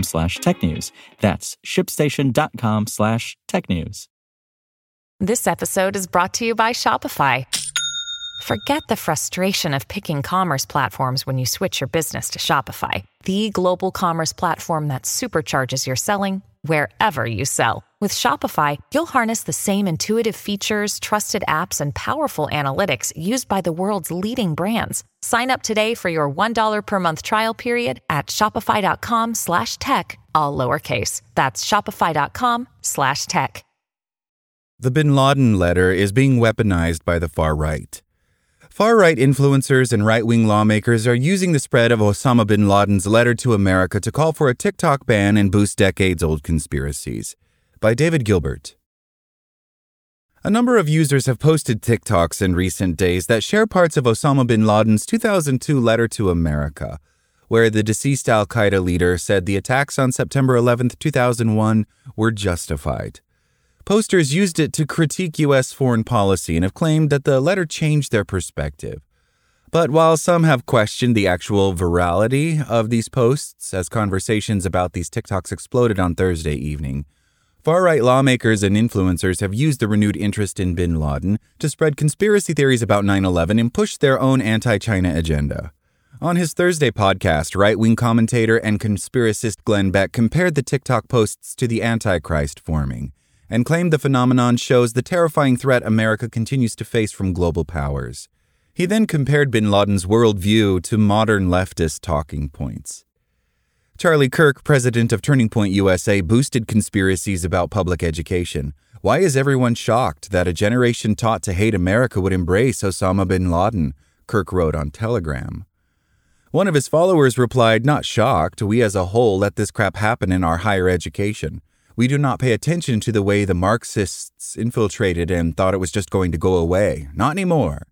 slash technews. That's shipstation.com slash technews. This episode is brought to you by Shopify. Forget the frustration of picking commerce platforms when you switch your business to Shopify, the global commerce platform that supercharges your selling wherever you sell. With Shopify, you'll harness the same intuitive features, trusted apps, and powerful analytics used by the world's leading brands. Sign up today for your $1 per month trial period at shopify.com slash tech, all lowercase. That's shopify.com slash tech. The bin Laden letter is being weaponized by the far right. Far right influencers and right wing lawmakers are using the spread of Osama bin Laden's letter to America to call for a TikTok ban and boost decades old conspiracies. By David Gilbert. A number of users have posted TikToks in recent days that share parts of Osama bin Laden's 2002 letter to America, where the deceased Al Qaeda leader said the attacks on September 11, 2001 were justified. Posters used it to critique U.S. foreign policy and have claimed that the letter changed their perspective. But while some have questioned the actual virality of these posts as conversations about these TikToks exploded on Thursday evening, far right lawmakers and influencers have used the renewed interest in bin Laden to spread conspiracy theories about 9 11 and push their own anti China agenda. On his Thursday podcast, right wing commentator and conspiracist Glenn Beck compared the TikTok posts to the Antichrist forming and claimed the phenomenon shows the terrifying threat America continues to face from global powers. He then compared bin Laden's worldview to modern leftist talking points. Charlie Kirk, president of Turning Point USA, boosted conspiracies about public education. Why is everyone shocked that a generation taught to hate America would embrace Osama bin Laden? Kirk wrote on Telegram. One of his followers replied, Not shocked. We as a whole let this crap happen in our higher education we do not pay attention to the way the Marxists infiltrated and thought it was just going to go away. Not anymore.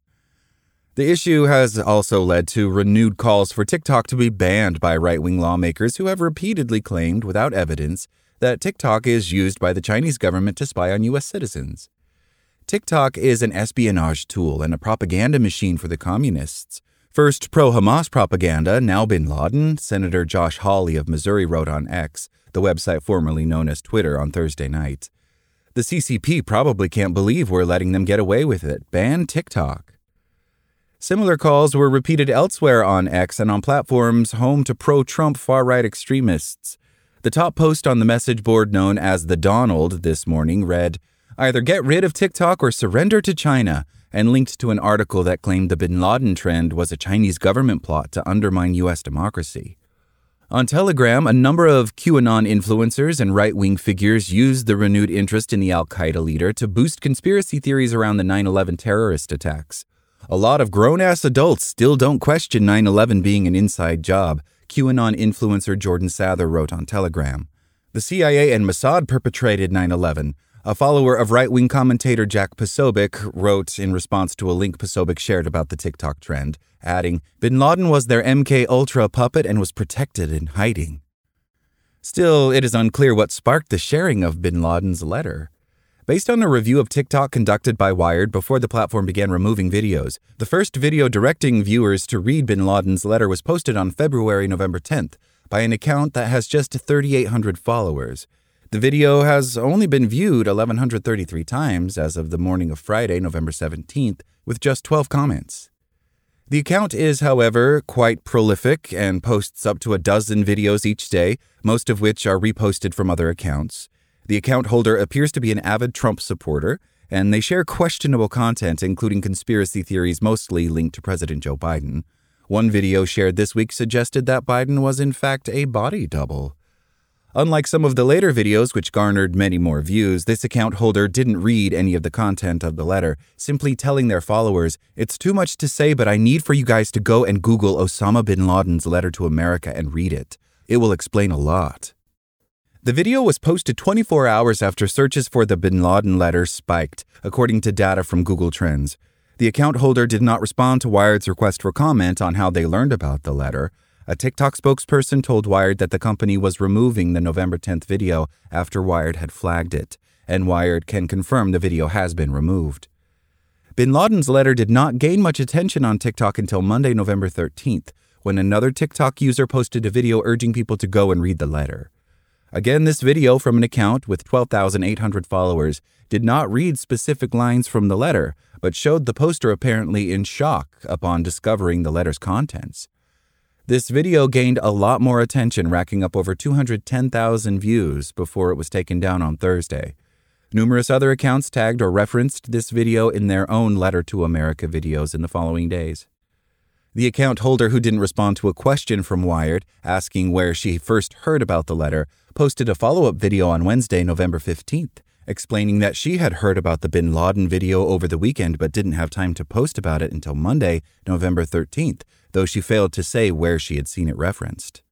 The issue has also led to renewed calls for TikTok to be banned by right wing lawmakers who have repeatedly claimed, without evidence, that TikTok is used by the Chinese government to spy on U.S. citizens. TikTok is an espionage tool and a propaganda machine for the communists. First pro Hamas propaganda, now bin Laden, Senator Josh Hawley of Missouri wrote on X the website formerly known as Twitter, on Thursday night. The CCP probably can't believe we're letting them get away with it. Ban TikTok. Similar calls were repeated elsewhere on X and on platforms home to pro Trump far right extremists. The top post on the message board known as The Donald this morning read, Either get rid of TikTok or surrender to China, and linked to an article that claimed the bin Laden trend was a Chinese government plot to undermine U.S. democracy. On Telegram, a number of QAnon influencers and right wing figures used the renewed interest in the Al Qaeda leader to boost conspiracy theories around the 9 11 terrorist attacks. A lot of grown ass adults still don't question 9 11 being an inside job, QAnon influencer Jordan Sather wrote on Telegram. The CIA and Mossad perpetrated 9 11, a follower of right wing commentator Jack Posobiec wrote in response to a link Posobiec shared about the TikTok trend, adding, Bin Laden was their MK Ultra puppet and was protected in hiding. Still, it is unclear what sparked the sharing of Bin Laden's letter. Based on a review of TikTok conducted by Wired before the platform began removing videos, the first video directing viewers to read Bin Laden's letter was posted on February November 10th by an account that has just 3,800 followers. The video has only been viewed 1,133 times as of the morning of Friday, November 17th, with just 12 comments. The account is, however, quite prolific and posts up to a dozen videos each day, most of which are reposted from other accounts. The account holder appears to be an avid Trump supporter, and they share questionable content, including conspiracy theories mostly linked to President Joe Biden. One video shared this week suggested that Biden was, in fact, a body double. Unlike some of the later videos, which garnered many more views, this account holder didn't read any of the content of the letter, simply telling their followers, It's too much to say, but I need for you guys to go and Google Osama bin Laden's letter to America and read it. It will explain a lot. The video was posted 24 hours after searches for the bin Laden letter spiked, according to data from Google Trends. The account holder did not respond to Wired's request for comment on how they learned about the letter. A TikTok spokesperson told Wired that the company was removing the November 10th video after Wired had flagged it, and Wired can confirm the video has been removed. Bin Laden's letter did not gain much attention on TikTok until Monday, November 13th, when another TikTok user posted a video urging people to go and read the letter. Again, this video from an account with 12,800 followers did not read specific lines from the letter, but showed the poster apparently in shock upon discovering the letter's contents. This video gained a lot more attention, racking up over 210,000 views before it was taken down on Thursday. Numerous other accounts tagged or referenced this video in their own Letter to America videos in the following days. The account holder who didn't respond to a question from Wired asking where she first heard about the letter posted a follow up video on Wednesday, November 15th, explaining that she had heard about the bin Laden video over the weekend but didn't have time to post about it until Monday, November 13th, though she failed to say where she had seen it referenced.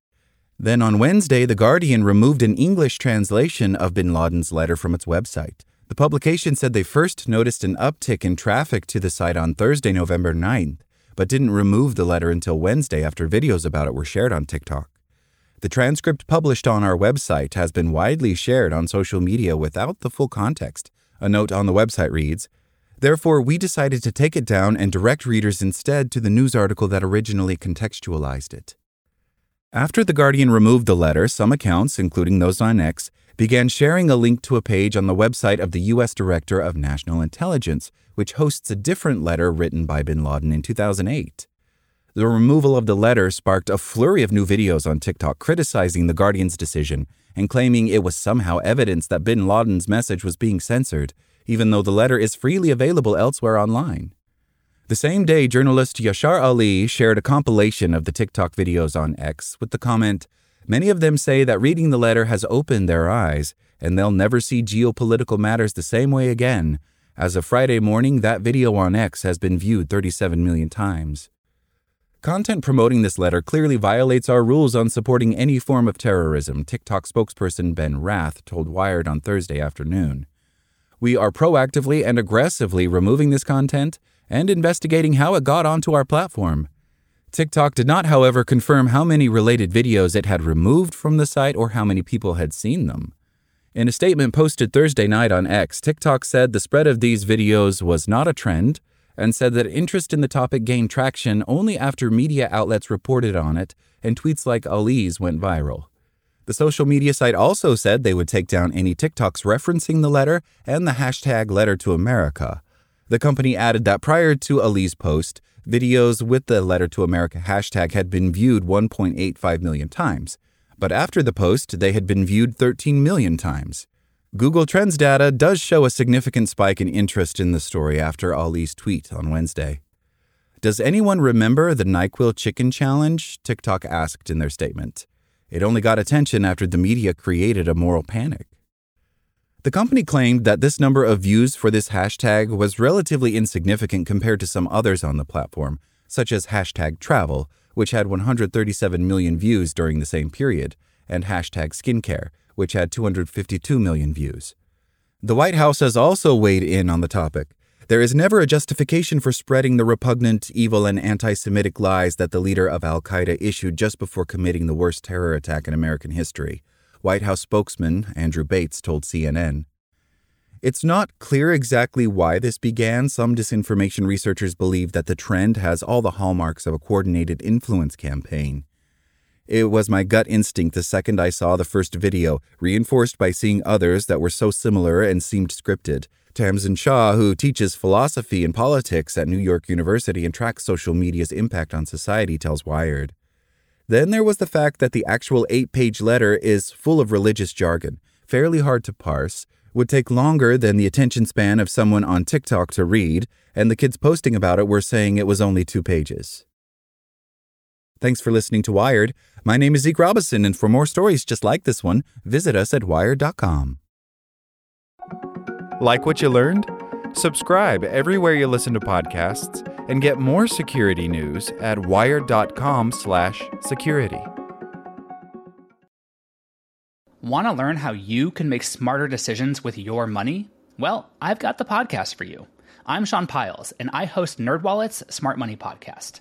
Then on Wednesday, The Guardian removed an English translation of bin Laden's letter from its website. The publication said they first noticed an uptick in traffic to the site on Thursday, November 9th, but didn't remove the letter until Wednesday after videos about it were shared on TikTok. The transcript published on our website has been widely shared on social media without the full context. A note on the website reads Therefore, we decided to take it down and direct readers instead to the news article that originally contextualized it. After The Guardian removed the letter, some accounts, including those on X, began sharing a link to a page on the website of the U.S. Director of National Intelligence, which hosts a different letter written by bin Laden in 2008. The removal of the letter sparked a flurry of new videos on TikTok criticizing The Guardian's decision and claiming it was somehow evidence that bin Laden's message was being censored even though the letter is freely available elsewhere online. The same day, journalist Yashar Ali shared a compilation of the TikTok videos on X with the comment Many of them say that reading the letter has opened their eyes, and they'll never see geopolitical matters the same way again. As of Friday morning, that video on X has been viewed 37 million times. Content promoting this letter clearly violates our rules on supporting any form of terrorism, TikTok spokesperson Ben Rathe told Wired on Thursday afternoon. We are proactively and aggressively removing this content and investigating how it got onto our platform. TikTok did not, however, confirm how many related videos it had removed from the site or how many people had seen them. In a statement posted Thursday night on X, TikTok said the spread of these videos was not a trend and said that interest in the topic gained traction only after media outlets reported on it and tweets like Ali's went viral. The social media site also said they would take down any TikToks referencing the letter and the hashtag letter to America. The company added that prior to Ali's post, videos with the letter to America hashtag had been viewed 1.85 million times, but after the post, they had been viewed 13 million times. Google Trends data does show a significant spike in interest in the story after Ali's tweet on Wednesday. Does anyone remember the NyQuil Chicken Challenge? TikTok asked in their statement. It only got attention after the media created a moral panic. The company claimed that this number of views for this hashtag was relatively insignificant compared to some others on the platform, such as hashtag travel, which had 137 million views during the same period, and hashtag skincare, which had 252 million views. The White House has also weighed in on the topic, there is never a justification for spreading the repugnant, evil, and anti Semitic lies that the leader of Al Qaeda issued just before committing the worst terror attack in American history, White House spokesman Andrew Bates told CNN. It's not clear exactly why this began. Some disinformation researchers believe that the trend has all the hallmarks of a coordinated influence campaign. It was my gut instinct the second I saw the first video, reinforced by seeing others that were so similar and seemed scripted. Tamsin Shaw, who teaches philosophy and politics at New York University and tracks social media's impact on society, tells Wired. Then there was the fact that the actual eight page letter is full of religious jargon, fairly hard to parse, would take longer than the attention span of someone on TikTok to read, and the kids posting about it were saying it was only two pages. Thanks for listening to Wired. My name is Zeke Robison, and for more stories just like this one, visit us at wired.com. Like what you learned? Subscribe everywhere you listen to podcasts and get more security news at wired.com/security. Want to learn how you can make smarter decisions with your money? Well, I've got the podcast for you. I'm Sean Pyles, and I host NerdWallet's Smart Money Podcast.